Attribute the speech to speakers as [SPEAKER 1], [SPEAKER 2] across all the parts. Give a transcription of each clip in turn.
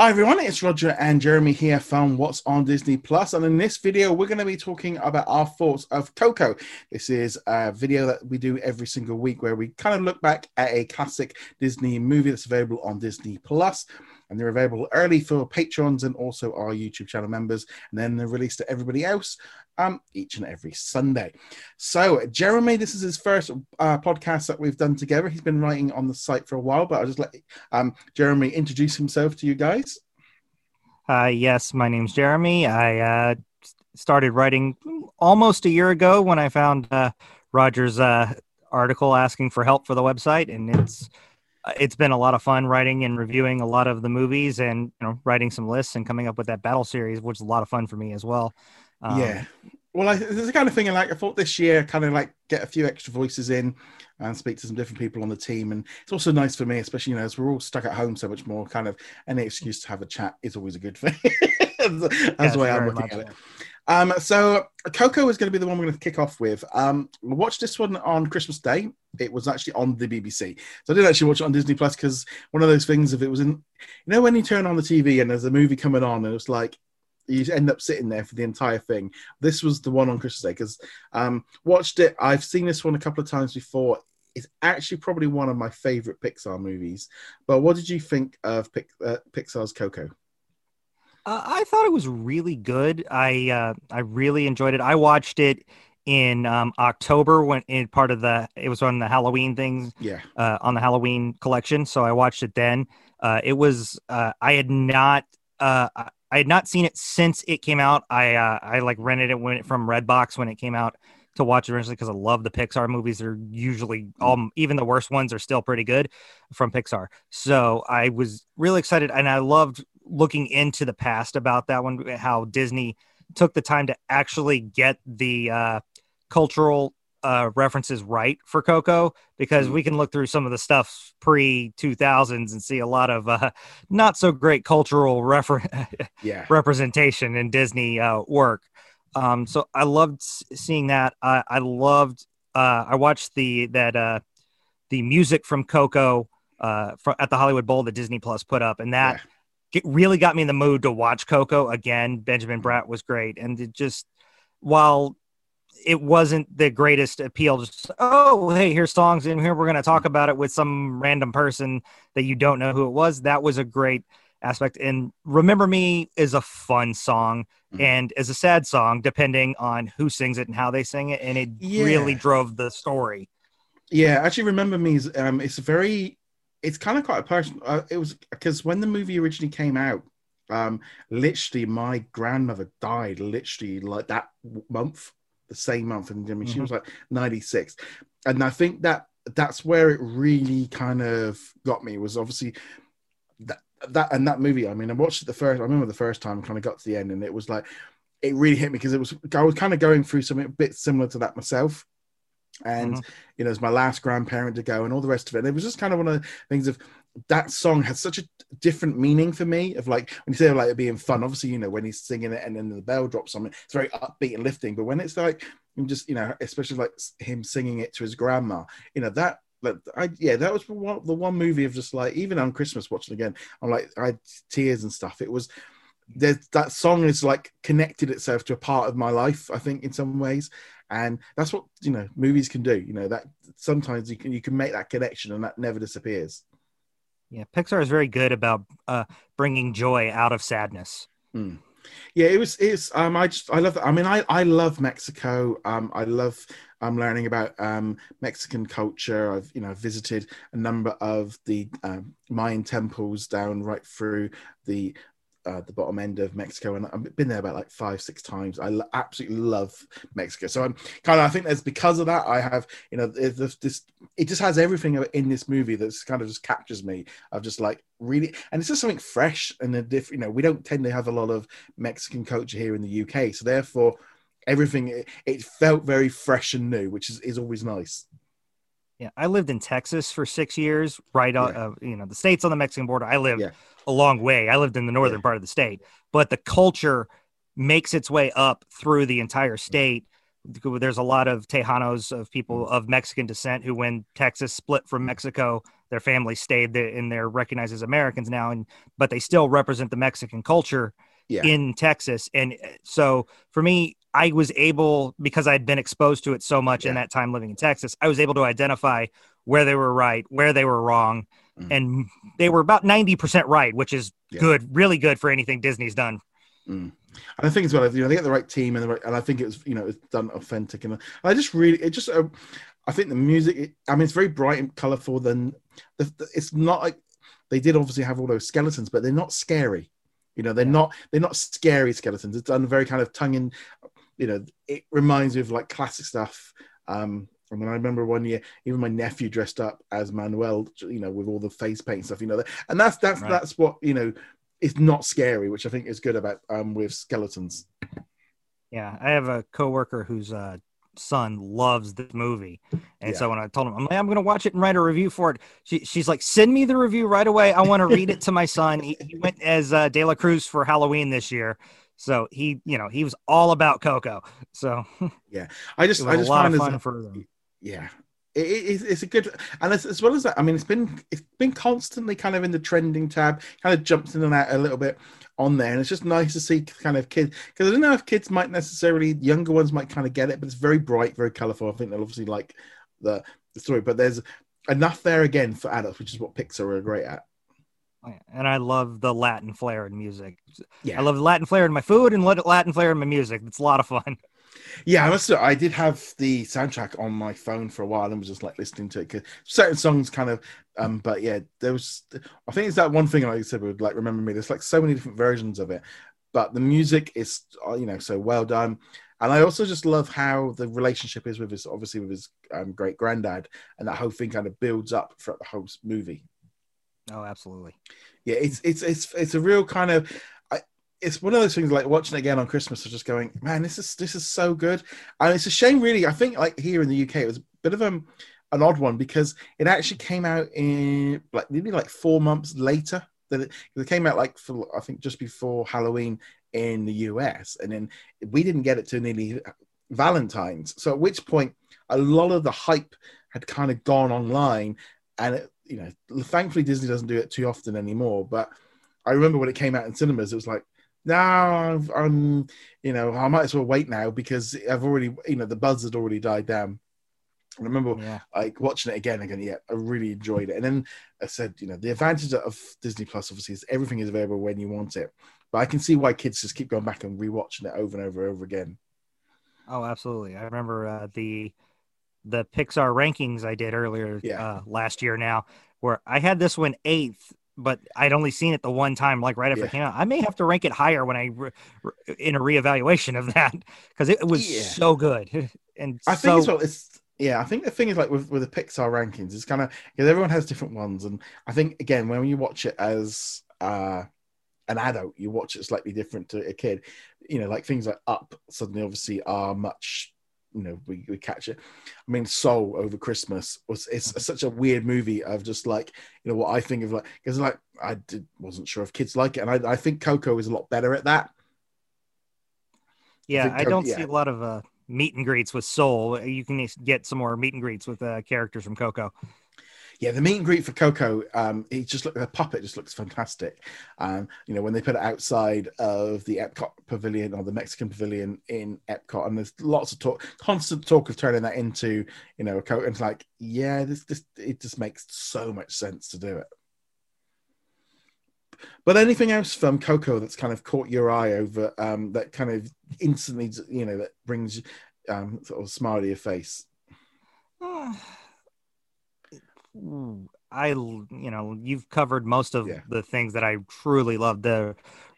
[SPEAKER 1] Hi everyone, it's Roger and Jeremy here from What's on Disney Plus, and in this video we're going to be talking about our thoughts of Coco. This is a video that we do every single week where we kind of look back at a classic Disney movie that's available on Disney Plus and they're available early for patrons and also our YouTube channel members, and then they're released to everybody else um, each and every Sunday. So, Jeremy, this is his first uh, podcast that we've done together. He's been writing on the site for a while, but I'll just let um, Jeremy introduce himself to you guys.
[SPEAKER 2] Uh, yes, my name's Jeremy. I uh, started writing almost a year ago when I found uh, Roger's uh, article asking for help for the website, and it's it's been a lot of fun writing and reviewing a lot of the movies and you know writing some lists and coming up with that battle series which is a lot of fun for me as well.
[SPEAKER 1] Um, yeah. Well I, there's the kind of thing I like i thought this year kind of like get a few extra voices in and speak to some different people on the team and it's also nice for me especially you know as we're all stuck at home so much more kind of any excuse to have a chat is always a good thing that's yes, the way i'm looking at it um, so Coco is going to be the one we're going to kick off with. Um, we watched this one on Christmas Day. It was actually on the BBC, so I didn't actually watch it on Disney Plus because one of those things. If it was in, you know, when you turn on the TV and there's a movie coming on, and it's like you end up sitting there for the entire thing. This was the one on Christmas Day because um, watched it. I've seen this one a couple of times before. It's actually probably one of my favorite Pixar movies. But what did you think of uh, Pixar's Coco?
[SPEAKER 2] Uh, I thought it was really good. I uh, I really enjoyed it. I watched it in um, October when in part of the it was on the Halloween things.
[SPEAKER 1] Yeah.
[SPEAKER 2] Uh, on the Halloween collection, so I watched it then. Uh, it was uh, I had not uh, I had not seen it since it came out. I uh, I like rented it when it from Redbox when it came out to watch originally because I love the Pixar movies. They're usually all even the worst ones are still pretty good from Pixar. So I was really excited and I loved looking into the past about that one, how Disney took the time to actually get the uh, cultural uh, references right for Coco because mm-hmm. we can look through some of the stuff pre 2000s and see a lot of uh, not so great cultural refer-
[SPEAKER 1] yeah.
[SPEAKER 2] representation in Disney uh, work. Um, so I loved seeing that. I, I loved. Uh, I watched the that uh, the music from Coco uh, at the Hollywood Bowl that Disney Plus put up, and that. Yeah really got me in the mood to watch Coco again. Benjamin Bratt was great, and it just while it wasn't the greatest appeal, just oh hey, here's songs in here. We're going to talk about it with some random person that you don't know who it was. That was a great aspect. And Remember Me is a fun song mm-hmm. and is a sad song depending on who sings it and how they sing it, and it yeah. really drove the story.
[SPEAKER 1] Yeah, actually, Remember Me is um, it's a very it's kind of quite a personal. Uh, it was because when the movie originally came out, um, literally my grandmother died literally like that month, the same month, and I mean mm-hmm. she was like ninety six, and I think that that's where it really kind of got me was obviously that that and that movie. I mean, I watched it the first. I remember the first time, kind of got to the end, and it was like it really hit me because it was I was kind of going through something a bit similar to that myself and mm-hmm. you know, it's my last grandparent to go, and all the rest of it. And it was just kind of one of the things of that song has such a different meaning for me. Of like when you say like it being fun, obviously you know when he's singing it and then the bell drops on it, it's very upbeat and lifting. But when it's like just you know, especially like him singing it to his grandma, you know that like I yeah, that was one, the one movie of just like even on Christmas watching again, I'm like I had tears and stuff. It was there's that song is like connected itself to a part of my life, I think, in some ways and that's what you know movies can do you know that sometimes you can you can make that connection and that never disappears
[SPEAKER 2] yeah pixar is very good about uh bringing joy out of sadness
[SPEAKER 1] mm. Yeah it was it's um i just i love that i mean i i love mexico. Um i love i'm learning about um mexican culture. I've you know visited a number of the um, mayan temples down right through the uh, the bottom end of Mexico, and I've been there about like five, six times. I l- absolutely love Mexico. So I'm kind of, I think there's because of that, I have, you know, this, this, it just has everything in this movie that's kind of just captures me. I've just like really, and it's just something fresh and a different, you know, we don't tend to have a lot of Mexican culture here in the UK. So therefore, everything, it, it felt very fresh and new, which is, is always nice.
[SPEAKER 2] Yeah, I lived in Texas for six years, right? Yeah. Uh, you know, the state's on the Mexican border. I lived yeah. a long way. I lived in the northern yeah. part of the state, but the culture makes its way up through the entire state there's a lot of Tejanos of people of Mexican descent who, when Texas split from Mexico, their family stayed there and they're recognized as Americans now, and but they still represent the Mexican culture in Texas. And uh, so for me, I was able because I'd been exposed to it so much in that time living in Texas, I was able to identify where they were right, where they were wrong,
[SPEAKER 1] Mhm.
[SPEAKER 2] and they were about ninety percent right, which is
[SPEAKER 1] Yeah.
[SPEAKER 2] good, really good for anything Disney's done.
[SPEAKER 1] And I think as well, you know, they get the right team and the right, and I think it was, you know, it's done authentic. And I just really, it just, uh, I think the music, it, I mean, it's very bright and colorful. Then the, the, it's not like they did obviously have all those skeletons, but they're not scary. You know, they're
[SPEAKER 2] Yeah.
[SPEAKER 1] not, they're not scary skeletons. It's done very kind of tongue in, you know, it reminds me of like classic stuff. Um, and then I remember one year, even my nephew dressed up as Manuel, you know, with all the face paint and stuff, you know, and that's that's
[SPEAKER 2] Right.
[SPEAKER 1] that's what you know is not scary, which I think is good about um with skeletons.
[SPEAKER 2] Yeah, I have a coworker whose uh, son loves this movie, and
[SPEAKER 1] Yeah.
[SPEAKER 2] so when I told him I'm like I'm going to watch it and write a review for it, she, she's like, "Send me the review right away. I want to read it to my son." He, he went as uh, De La Cruz for Halloween this year, so he, you know, he was all about Coco. So yeah,
[SPEAKER 1] I just I just find
[SPEAKER 2] fun for them.
[SPEAKER 1] yeah. It, it, it's- a good and as, as well as that i mean it's been it's been constantly kind of in the trending tab kind of jumps in and out a little bit on there and it's just nice to see kind of kids because i don't know if kids might necessarily younger ones might kind of get it but it's very bright very colorful i think they'll obviously like the, the story but there's enough there again for adults which is what pixar are great at
[SPEAKER 2] And I love the Latin flair in music.
[SPEAKER 1] yeah
[SPEAKER 2] I love the Latin flair in my food and Latin flair in my music. It's a lot of fun.
[SPEAKER 1] Yeah, I must. I did have the soundtrack on my phone for a while and was just like listening to it because certain songs kind of. Um, but yeah, there was. I think it's that one thing like I said would like remember me. There's like so many different versions of it, but the music is uh, you know so well done, and I also just love how the relationship is with his obviously with his um, great granddad, and that whole thing kind of builds up throughout the whole movie.
[SPEAKER 2] Oh, absolutely.
[SPEAKER 1] Yeah, it's it's it's it's a real kind of. I, it's one of those things like watching it again on Christmas, of just going, man, this is this is so good, and it's a shame, really. I think like here in the UK, it was a bit of a, an odd one because it actually came out in like maybe like four months later. That it, it came out like for I think just before Halloween in the US, and then we didn't get it to nearly Valentine's. So at which point, a lot of the hype had kind of gone online, and it, you know, thankfully Disney doesn't do it too often anymore. But I remember when it came out in cinemas, it was like, no, I've- I'm, you know, I might as well wait now because I've already, you know, the buzz had already died down. I remember
[SPEAKER 2] Yeah.
[SPEAKER 1] like watching it again again. Yeah, I really enjoyed it. And then I said, you know, the advantage of Disney Plus obviously is everything is available when you want it. But I can see why kids just keep going back and rewatching it over and over and over again.
[SPEAKER 2] Oh, absolutely. I remember uh, the the Pixar rankings I did earlier
[SPEAKER 1] Yeah.
[SPEAKER 2] uh, last year now, where I had this one eighth, but I'd only seen it the one time, like right after
[SPEAKER 1] Yeah.
[SPEAKER 2] it came out. I may have to rank it higher when I re- re- in a reevaluation of that because it was
[SPEAKER 1] Yeah.
[SPEAKER 2] so good and
[SPEAKER 1] I
[SPEAKER 2] so
[SPEAKER 1] think well, it's yeah. I think the thing is like with with the Pixar rankings, it's kind of because everyone has different ones, and I think again when you watch it as uh, an adult, you watch it slightly different to a kid. You know, like things like Up suddenly obviously are much. You know, we, we catch it. I mean, Soul over Christmas was it's such a weird movie of just like you know what I think of like because like I did, wasn't sure if kids like it, and I, I think Coco is a lot better at that.
[SPEAKER 2] yeah. I
[SPEAKER 1] Co-
[SPEAKER 2] don't
[SPEAKER 1] yeah.
[SPEAKER 2] see a lot of uh, meet and greets with Soul. You can get some more meet and greets with uh, characters from Coco.
[SPEAKER 1] Yeah, the meet and greet for Coco, um, he just look the puppet just looks fantastic. Um, you know, when they put it outside of the Epcot pavilion or the Mexican pavilion in Epcot, and there's lots of talk, constant talk of turning that into, you know, a Coco. And it's like, yeah, this just it just makes so much sense to do it. But anything else from Coco that's kind of caught your eye over um, that kind of instantly, you know, that brings um, sort of smile to your face?
[SPEAKER 2] I, you know, you've covered most of
[SPEAKER 1] Yeah.
[SPEAKER 2] the things that I truly love. The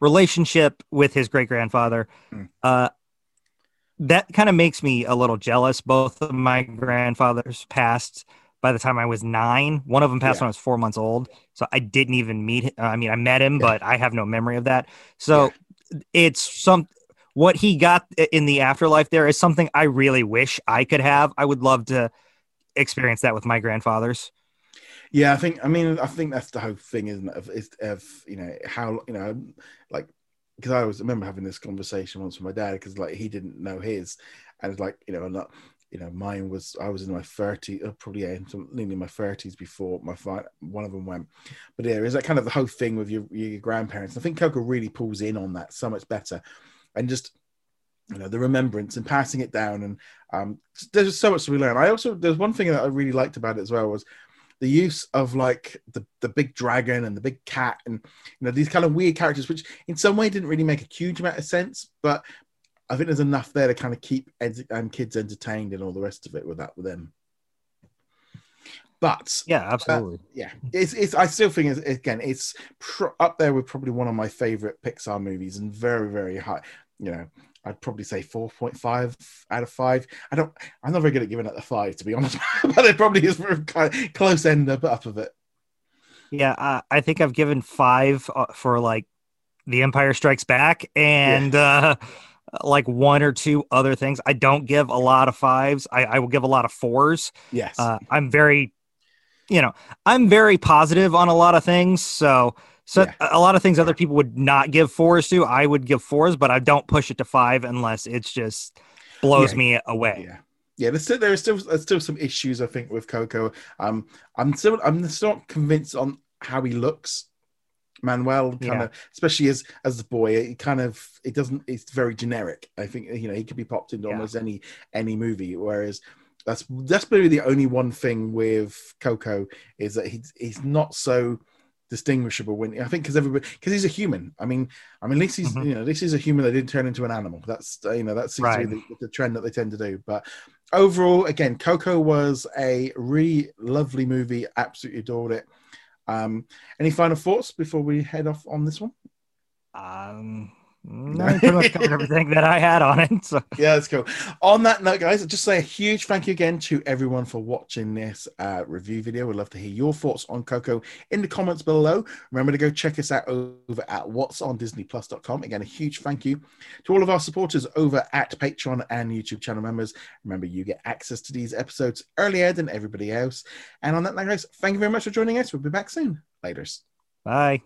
[SPEAKER 2] relationship with his great grandfather.
[SPEAKER 1] Mm.
[SPEAKER 2] Uh, that kind of makes me a little jealous. Both of my grandfathers passed by the time I was nine. One of them passed
[SPEAKER 1] Yeah.
[SPEAKER 2] when I was four months old. So I didn't even meet him. I mean, I met him,
[SPEAKER 1] Yeah.
[SPEAKER 2] but I have no memory of that. So it's some what he got in the afterlife there is something I really wish I could have. I would love to experience that with my grandfathers.
[SPEAKER 1] Yeah, I think. I mean, I think that's the whole thing, isn't it? Of, is, of you know how you know, like because I always remember having this conversation once with my dad because like he didn't know his, and it's like you know, not you know, mine was I was in my 30s, uh, probably yeah, nearly my 30s before my fi- one of them went. But yeah, is that kind of the whole thing with your your grandparents? I think Coco really pulls in on that so much better, and just you know the remembrance and passing it down and um there's so much to be learned i also there's one thing that i really liked about it as well was the use of like the the big dragon and the big cat and you know these kind of weird characters which in some way didn't really make a huge amount of sense but i think there's enough there to kind of keep ed- um, kids entertained and all the rest of it with that with them. But
[SPEAKER 2] yeah absolutely. uh,
[SPEAKER 1] yeah it's, it's i still think it's, again it's pr- up there with probably one of my favorite pixar movies and very very high you know I'd probably say 4.5 out of 5. I don't, I'm not very good at giving it a 5, to be honest, but it probably is for kind of close end up, up of it.
[SPEAKER 2] Yeah, uh, I think I've given 5 uh, for like The Empire Strikes Back and yeah. uh, like one or two other things. I don't give a lot of fives, I, I will give a lot of fours.
[SPEAKER 1] Yes.
[SPEAKER 2] Uh, I'm very, you know, I'm very positive on a lot of things. So, so yeah. a lot of things other people would not give fours to, I would give fours, but I don't push it to five unless it's just blows
[SPEAKER 1] yeah.
[SPEAKER 2] me away.
[SPEAKER 1] Yeah. Yeah, there's still there's still there's still some issues I think with Coco. Um, I'm still I'm still not convinced on how he looks. Manuel kind yeah. of, especially as as the boy, it kind of it doesn't. It's very generic. I think you know he could be popped into almost any any movie. Whereas that's that's maybe the only one thing with Coco is that he's he's not so distinguishable when I think because everybody because he's a human. I mean, I mean, at least he's mm-hmm. you know this is a human that didn't turn into an animal. That's uh, you know that seems right. to be the, the, trend that they tend to do. But overall, again, Coco was a really lovely movie. Absolutely adored it. Um, any final thoughts before we head off on this one?
[SPEAKER 2] Um, no, pretty much covered everything that I had on it. So.
[SPEAKER 1] Yeah, that's cool. On that note, guys, just say a huge thank you again to everyone for watching this uh, review video. We'd love to hear your thoughts on Coco in the comments below. Remember to go check us out over at what's on disneyplus.com. Again, a huge thank you to all of our supporters over at Patreon and YouTube channel members. Remember, you get access to these episodes earlier than everybody else. And on that note, guys, thank you very much for joining us. We'll be back soon. Laters.
[SPEAKER 2] Bye.